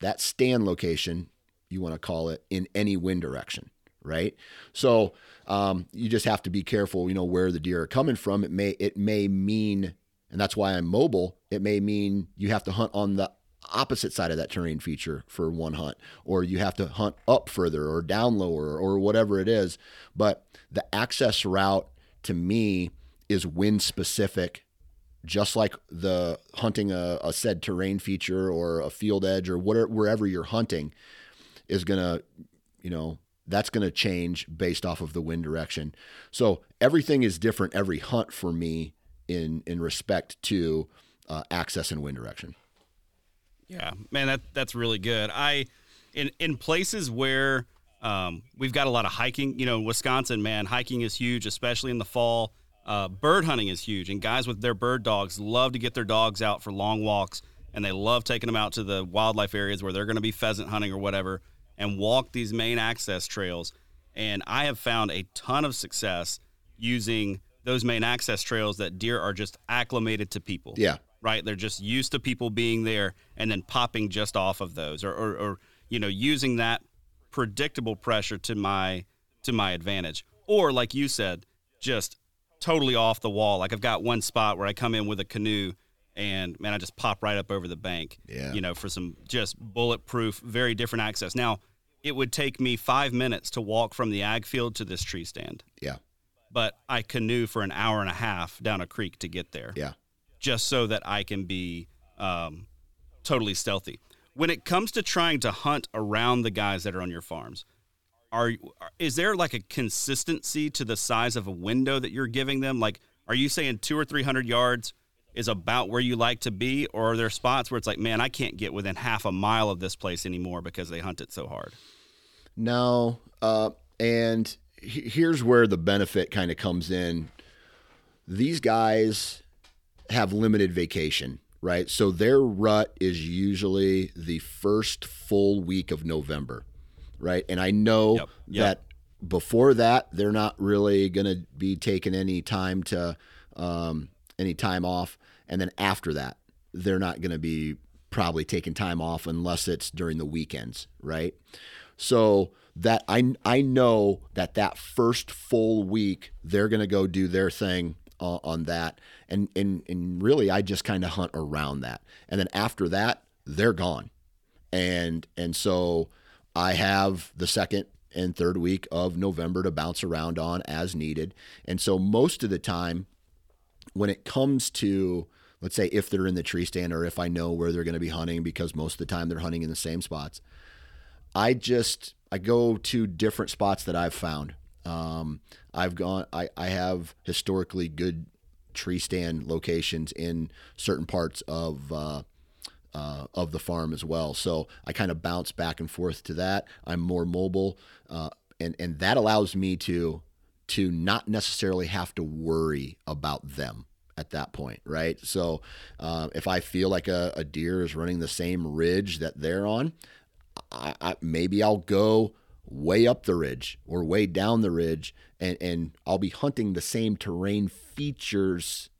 that stand location, you want to call it, in any wind direction, right? So, um, you just have to be careful, you know, where the deer are coming from. It may it may mean, and that's why I'm mobile. It may mean you have to hunt on the opposite side of that terrain feature for one hunt, or you have to hunt up further or down lower or whatever it is. But the access route to me is wind specific, just like the hunting a, a said terrain feature or a field edge or whatever wherever you're hunting is gonna, you know, that's gonna change based off of the wind direction. So everything is different every hunt for me in in respect to uh, access and wind direction. Yeah, man, that that's really good. I in in places where um, we've got a lot of hiking. You know, Wisconsin, man, hiking is huge, especially in the fall. Uh, bird hunting is huge, and guys with their bird dogs love to get their dogs out for long walks, and they love taking them out to the wildlife areas where they're going to be pheasant hunting or whatever, and walk these main access trails. And I have found a ton of success using those main access trails that deer are just acclimated to people Yeah. right? They're just used to people being there and then popping just off of those, or, or, or you know, using that predictable pressure to my to my advantage, or like you said, just totally off the wall. Like I've got one spot where I come in with a canoe. And man, I just pop right up over the bank, Yeah. you know, for some just bulletproof, very different access. Now, it would take me five minutes to walk from the ag field to this tree stand, Yeah. but I canoe for an hour and a half down a creek to get there Yeah. just so that I can be um, totally stealthy. When it comes to trying to hunt around the guys that are on your farms, are is there like a consistency to the size of a window that you're giving them? Like, are you saying two or three hundred yards is about where you like to be, or are there spots where it's like, man, I can't get within half a mile of this place anymore because they hunt it so hard? No. Uh, and here's where the benefit kind of comes in. These guys have limited vacation, right? So their rut is usually the first full week of November, right? And I know Yep, yep. that before that, they're not really going to be taking any time to um, any time off, and then after that, they're not going to be probably taking time off unless it's during the weekends, right? So that I I know that that first full week they're going to go do their thing uh, on that, and and and really I just kind of hunt around that, and then after that they're gone, and and so I have the second and third week of November to bounce around on as needed, and so most of the time when it comes to let's say if they're in the tree stand or if I know where they're going to be hunting because most of the time they're hunting in the same spots. I just I go to different spots that I've found. Um, I've gone. I, I have historically good tree stand locations in certain parts of uh, uh, of the farm as well. So I kind of bounce back and forth to that. I'm more mobile, uh, and and that allows me to to not necessarily have to worry about them at that point, right? So uh, if I feel like a, a deer is running the same ridge that they're on, I, I, maybe I'll go way up the ridge or way down the ridge and, and I'll be hunting the same terrain features,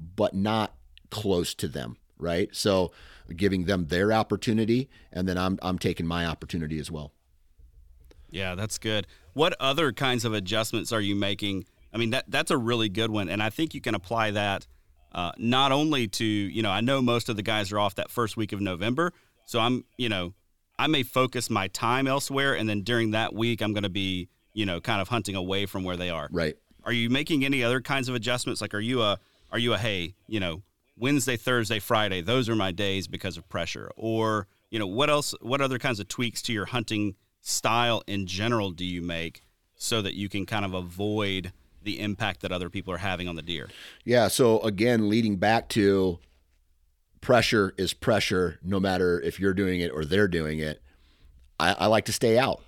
but not close to them, right? So giving them their opportunity and then I'm, I'm taking my opportunity as well. Yeah, that's good. What other kinds of adjustments are you making? I mean, that that's a really good one, and I think you can apply that uh, not only to you know I know most of the guys are off that first week of November, so I'm you know I may focus my time elsewhere, and then during that week, I'm going to be, you know, kind of hunting away from where they are. Right. Are you making any other kinds of adjustments? Like, are you a, are you a, hey, you know, Wednesday, Thursday, Friday, those are my days because of pressure? Or, you know, what else, what other kinds of tweaks to your hunting style in general do you make so that you can kind of avoid the impact that other people are having on the deer? Yeah. So, again, leading back to pressure is pressure no matter if you're doing it or they're doing it. I, I like to stay out,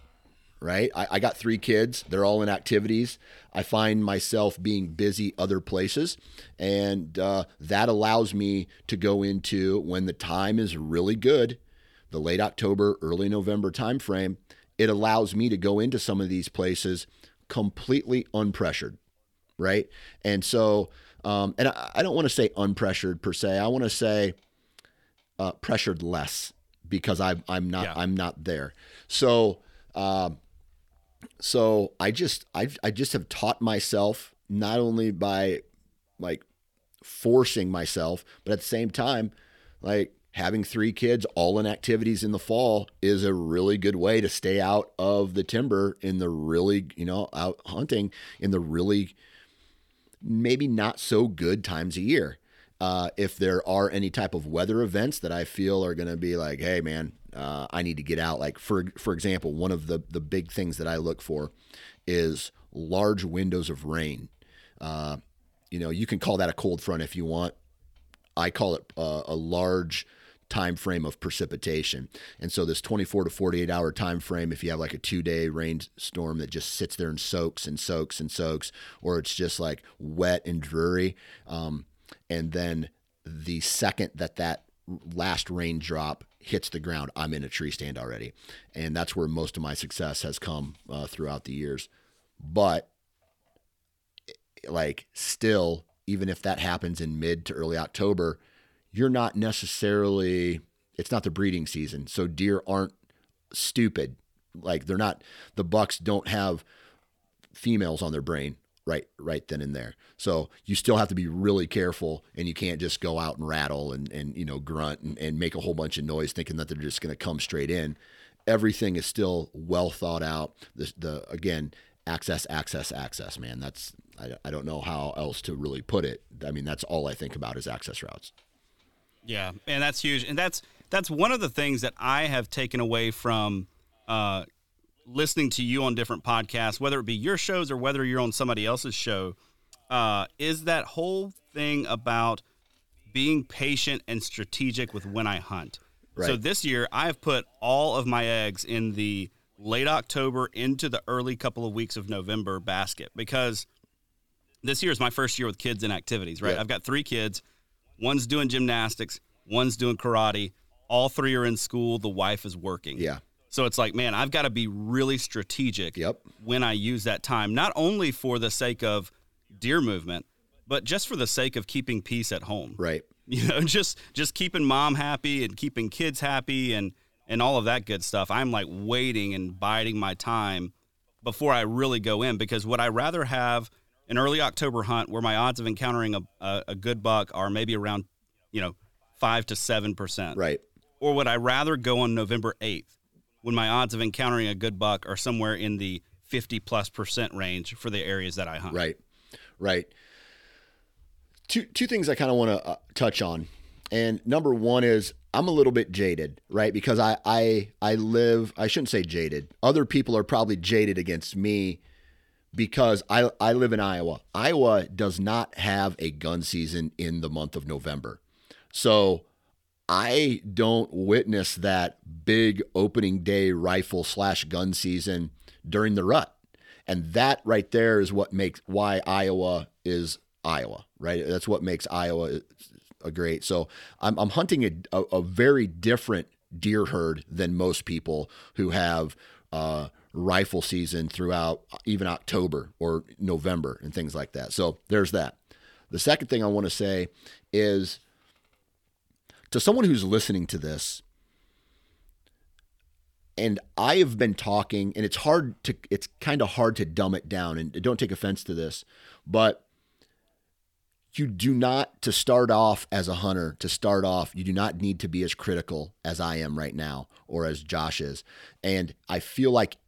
right? I, I, got three kids, they're all in activities. I find myself being busy other places, and uh, that allows me to go into when the time is really good, the late October, early November timeframe. It allows me to go into some of these places completely unpressured, right? And so, um, and I, I don't want to say unpressured per se. I want to say uh, pressured less because I'm I'm not yeah. I'm not there. So uh, so I just I I just have taught myself not only by like forcing myself, but at the same time, like having three kids all in activities in the fall is a really good way to stay out of the timber in the really you know out hunting in the really maybe not so good times a year uh, if there are any type of weather events that I feel are going to be like, hey man, uh, I need to get out. Like for for example, one of the the big things that I look for is large windows of rain. Uh, you know, you can call that a cold front if you want. I call it uh, a large time frame of precipitation. And so this 24 to 48 hour time frame if you have like a 2-day rainstorm that just sits there and soaks and soaks and soaks or it's just like wet and dreary um, and then the second that that last raindrop hits the ground, I'm in a tree stand already, and that's where most of my success has come uh, throughout the years. But like still, even if that happens in mid to early October, you're not necessarily. It's not the breeding season, so deer aren't stupid. Like they're not. The bucks don't have females on their brain right right then and there. So you still have to be really careful and you can't just go out and rattle and, and you know grunt and, and make a whole bunch of noise thinking that they're just going to come straight in. Everything is still well thought out. The, the again access access access man that's I, I don't know how else to really put it. I mean that's all I think about is access routes. Yeah, and that's huge. And that's that's one of the things that I have taken away from uh, listening to you on different podcasts, whether it be your shows or whether you're on somebody else's show, uh, is that whole thing about being patient and strategic with when I hunt. Right. So this year, I've put all of my eggs in the late October into the early couple of weeks of November basket because this year is my first year with kids and activities, right? I've got three kids. One's doing gymnastics, one's doing karate. All three are in school. The wife is working. Yeah. So it's like, man, I've got to be really strategic Yep. when I use that time, not only for the sake of deer movement, but just for the sake of keeping peace at home. Right. (laughs) You know, just just keeping mom happy and keeping kids happy and and all of that good stuff. I'm like waiting and biding my time before I really go in because would I rather have an early October hunt where my odds of encountering a, a, a good buck are maybe around, you know, five to seven percent, Right. or would I rather go on November eighth when my odds of encountering a good buck are somewhere in the fifty plus percent range for the areas that I hunt? Right. Right. Two two things I kind of want to uh, touch on. And number one is I'm a little bit jaded, right? Because I I I live, I shouldn't say jaded. Other people are probably jaded against me because I I live in Iowa. Iowa does not have a gun season in the month of November. So I don't witness that big opening day rifle slash gun season during the rut. And that right there is what makes why Iowa is Iowa, right? That's what makes Iowa a great. So I'm, I'm hunting a, a, a very different deer herd than most people who have uh, rifle season throughout even October or November and things like that. So there's that. The second thing I want to say is to someone who's listening to this, and I have been talking, and it's hard to, it's kind of hard to dumb it down, and don't take offense to this, but you do not, to start off as a hunter, to start off, you do not need to be as critical as I am right now or as Josh is. And I feel like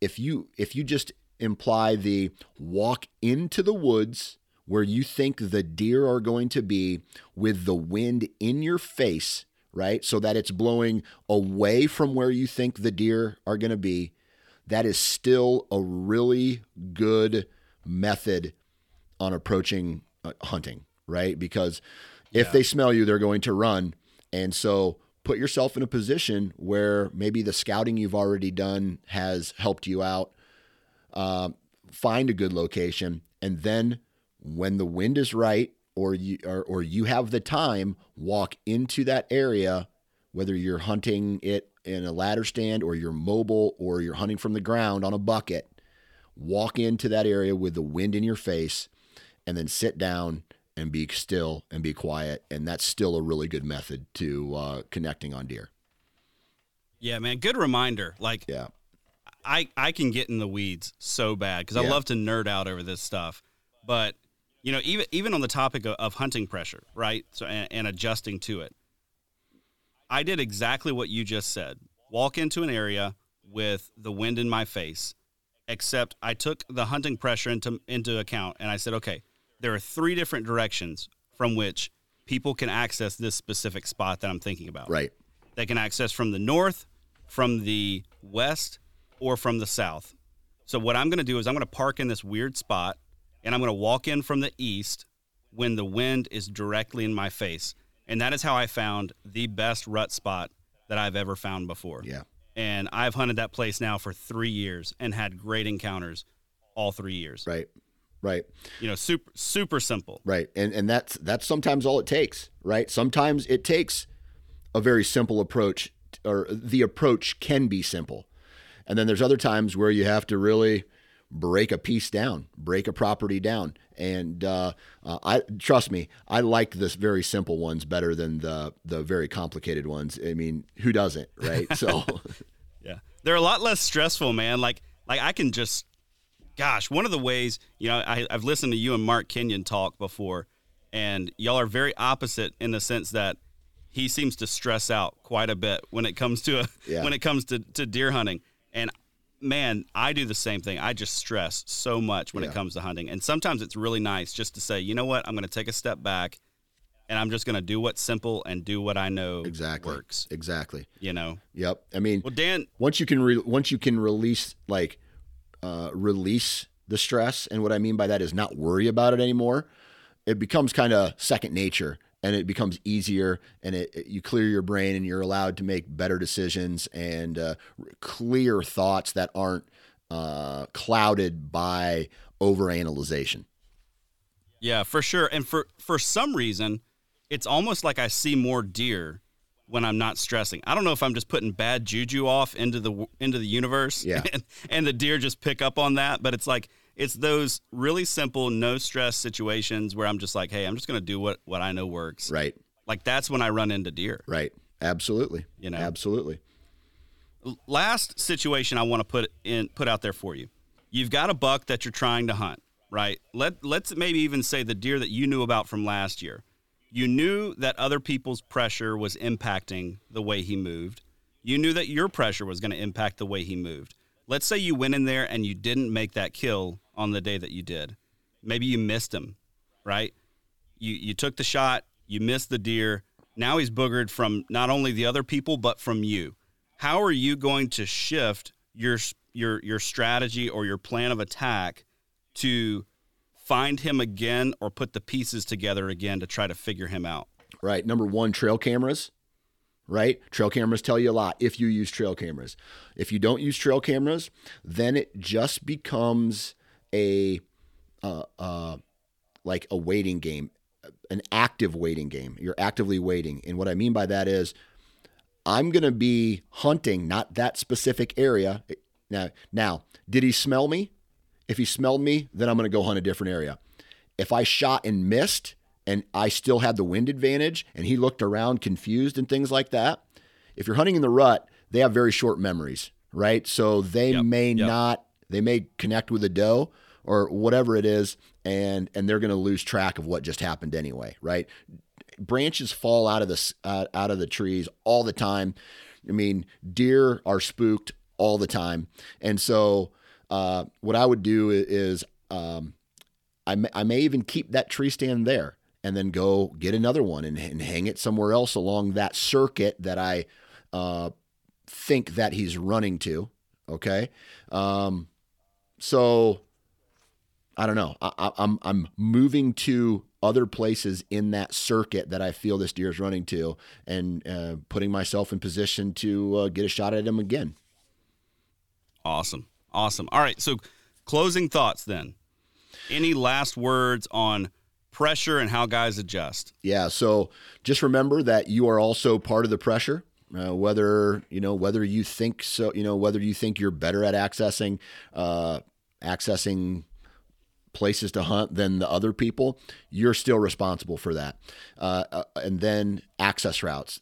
if you, if you just imply the walk into the woods where you think the deer are going to be with the wind in your face, right? So that it's blowing away from where you think the deer are going to be. That is still a really good method on approaching uh, hunting, right? Because if Yeah. they smell you, they're going to run. And so put yourself in a position where maybe the scouting you've already done has helped you out. Um, find a good location, and then when the wind is right, or you or, or you have the time, walk into that area, whether you're hunting it in a ladder stand or you're mobile or you're hunting from the ground on a bucket. Walk into that area with the wind in your face, and then sit down and be still and be quiet. And that's still a really good method to uh, connecting on deer. Yeah, man. Good reminder. Like Yeah. I I can get in the weeds so bad because I love to nerd out over this stuff. But you know, even even on the topic of, of hunting pressure, right? So and, and adjusting to it, I did exactly what you just said. Walk into an area with the wind in my face, except I took the hunting pressure into into account and I said, okay, there are three different directions from which people can access this specific spot that I'm thinking about. Right. They can access from the north, from the west, or from the south. So what I'm going to do is I'm going to park in this weird spot and I'm going to walk in from the east when the wind is directly in my face. And that is how I found the best rut spot that I've ever found before. Yeah. And I've hunted that place now for 3 years and had great encounters all 3 years. Right. Right. You know, super super simple. Right. And and that's that's sometimes all it takes, right? Sometimes it takes a very simple approach or the approach can be simple. And then there's other times where you have to really break a piece down, break a property down. And uh, uh, I trust me, I like this very simple ones better than the the very complicated ones. I mean, who doesn't, right? So (laughs) Yeah. They're a lot less stressful, man. Like like I can just gosh, one of the ways, you know, I, I've listened to you and Mark Kenyon talk before, and y'all are very opposite in the sense that he seems to stress out quite a bit when it comes to a, Yeah. when it comes to, to deer hunting. And man, I do the same thing. I just stress so much when Yeah. it comes to hunting. And sometimes it's really nice just to say, you know what, I'm going to take a step back and I'm just going to do what's simple and do what I know exactly works, Exactly. you know. Yep. I mean, Well, Dan, once you can re- once you can release like uh, release the stress and what i mean by that is not worry about it anymore it becomes kind of second nature and it becomes easier and it, it- you clear your brain and you're allowed to make better decisions and uh, clear thoughts that aren't uh, clouded by overanalyzation Yeah, for sure. And for for some reason, it's almost like I see more deer when I'm not stressing. I don't know if I'm just putting bad juju off into the into the universe, Yeah. (laughs) and, and the deer just pick up on that. But it's like it's those really simple, no stress situations where I'm just like, hey, I'm just gonna do what what I know works. Right. Like that's when I run into deer. Right. Absolutely. You know. Absolutely. last situation I want to put in put out there for you. You've got a buck that you're trying to hunt, right? Let let's maybe even say the deer that you knew about from last year. You knew that other people's pressure was impacting the way he moved. You knew that your pressure was going to impact the way he moved. Let's say you went in there and you didn't make that kill on the day that you did. Maybe you missed him, right? You you took the shot, you missed the deer. Now he's boogered from not only the other people but from you. How are you going to shift your your your strategy or your plan of attack to find him again or put the pieces together again to try to figure him out? Right. Number one, trail cameras. Right. Trail cameras tell you a lot if you use trail cameras. If you don't use trail cameras, then it just becomes a, uh, uh, like a waiting game, an active waiting game. You're actively waiting. And what I mean by that is I'm going to be hunting not that specific area. Now, now, did he smell me? If he smelled me, then I'm going to go hunt a different area. If I shot and missed and I still had the wind advantage and he looked around confused and things like that, if you're hunting in the rut, they have very short memories, right? So they Yep, may yep. not they may connect with a doe or whatever it is and and they're going to lose track of what just happened anyway, right? branches fall out of the uh, out of the trees all the time. I mean, deer are spooked all the time, and so uh, what I would do is um, I may, I may even keep that tree stand there and then go get another one and, and hang it somewhere else along that circuit that I uh, think that he's running to. Okay, um, so I don't know. I, I, I'm I'm moving to other places in that circuit that I feel this deer is running to, and uh, putting myself in position to uh, get a shot at him again. Awesome. Awesome. All right. So, closing thoughts then. Any last words on pressure and how guys adjust? Yeah. So just remember that you are also part of the pressure. Uh, whether you know whether you think so, you know whether you think you're better at accessing uh, accessing places to hunt than the other people, you're still responsible for that. Uh, uh, and then access routes.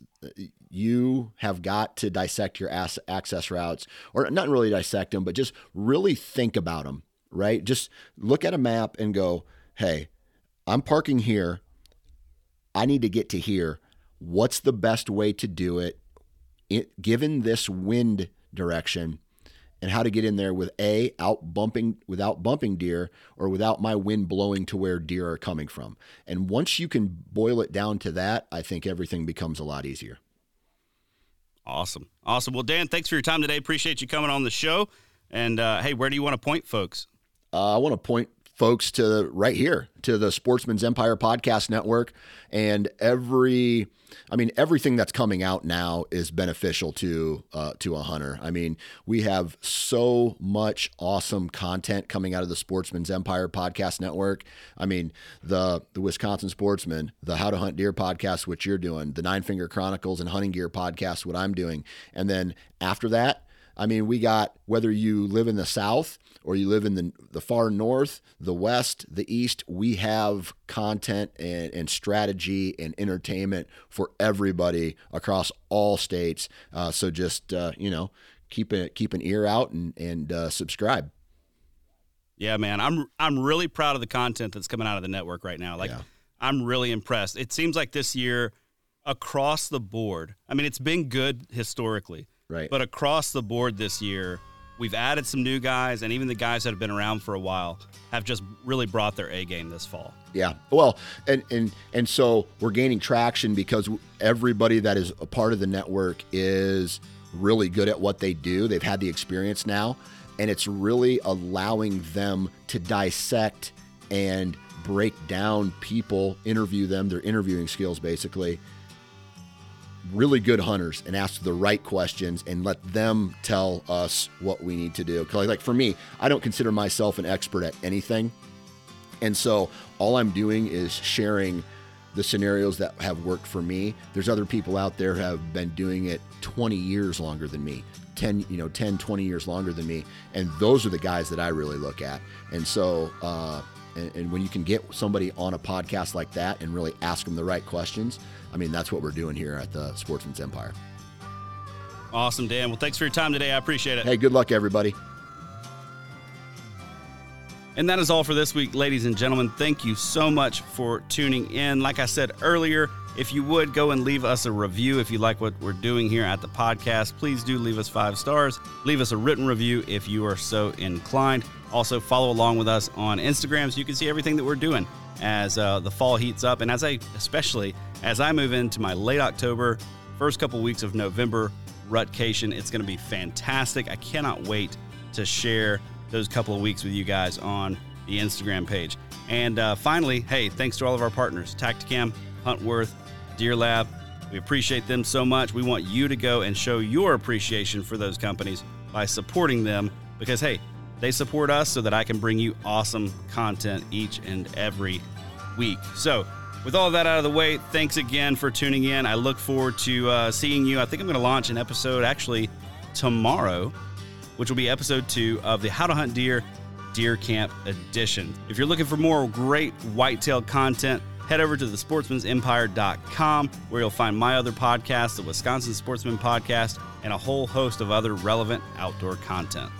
You have got to dissect your ass- access routes, or not really dissect them, but just really think about them, right? Just look at a map and go, hey, I'm parking here. I need to get to here. What's the best way to do it, it given this wind direction? and how to get in there with a out bumping without bumping deer or without my wind blowing to where deer are coming from. And once you can boil it down to that, I think everything becomes a lot easier. Awesome. Awesome. Well, Dan, thanks for your time today. Appreciate you coming on the show. And uh, hey, where do you want to point folks? Uh, I want to point folks to right here to the Sportsman's Empire Podcast Network and every I mean everything that's coming out now is beneficial to uh, to a hunter. I mean, we have so much awesome content coming out of the Sportsman's Empire Podcast Network. I mean, the the Wisconsin Sportsman, the How to Hunt Deer podcast which you're doing, the Nine Finger Chronicles and Hunting Gear podcast what I'm doing. And then after that, I mean, we got whether you live in the South or you live in the, the far north, the west, the east, we have content and, and strategy and entertainment for everybody across all states. Uh, so just, uh, you know, keep, a, keep an ear out and, and uh, subscribe. Yeah, man, I'm I'm really proud of the content that's coming out of the network right now. Like, Yeah. I'm really impressed. It seems like this year, across the board, I mean, it's been good historically, Right. but across the board this year, we've added some new guys, and even the guys that have been around for a while have just really brought their A game this fall. Yeah. Well, and and and so we're gaining traction because everybody that is a part of the network is really good at what they do. They've had the experience now, and it's really allowing them to dissect and break down people, interview them, their interviewing skills basically. Really good hunters and ask the right questions and let them tell us what we need to do. 'Cause like for me, I don't consider myself an expert at anything. And so all I'm doing is sharing the scenarios that have worked for me. There's other people out there who have been doing it 20 years longer than me. 10 you know 10 20 years longer than me and those are the guys that i really look at and so uh, and, and, when you can get somebody on a podcast like that and really ask them the right questions i mean that's what we're doing here at the sportsman's empire awesome dan well thanks for your time today i appreciate it hey good luck everybody and that is all for this week, ladies and gentlemen. Thank you so much for tuning in. Like I said earlier, if you would go and leave us a review if you like what we're doing here at the podcast, please do leave us five stars. Leave us a written review if you are so inclined. Also, follow along with us on Instagram so you can see everything that we're doing as uh, the fall heats up, and as I, especially as I move into my late October, first couple weeks of November rutcation. It's going to be fantastic. I cannot wait to share those couple of weeks with you guys on the Instagram page. And uh, finally, hey, thanks to all of our partners Tactacam, Huntworth, Deer Lab. We appreciate them so much. We want you to go and show your appreciation for those companies by supporting them because, hey, they support us so that I can bring you awesome content each and every week. So, with all that out of the way, thanks again for tuning in. I look forward to uh, seeing you. I think I'm going to launch an episode actually tomorrow which will be episode two of the How to Hunt Deer Deer Camp Edition. If you're looking for more great whitetail content, head over to the thesportsmansempire.com where you'll find my other podcast, the Wisconsin Sportsman Podcast, and a whole host of other relevant outdoor content.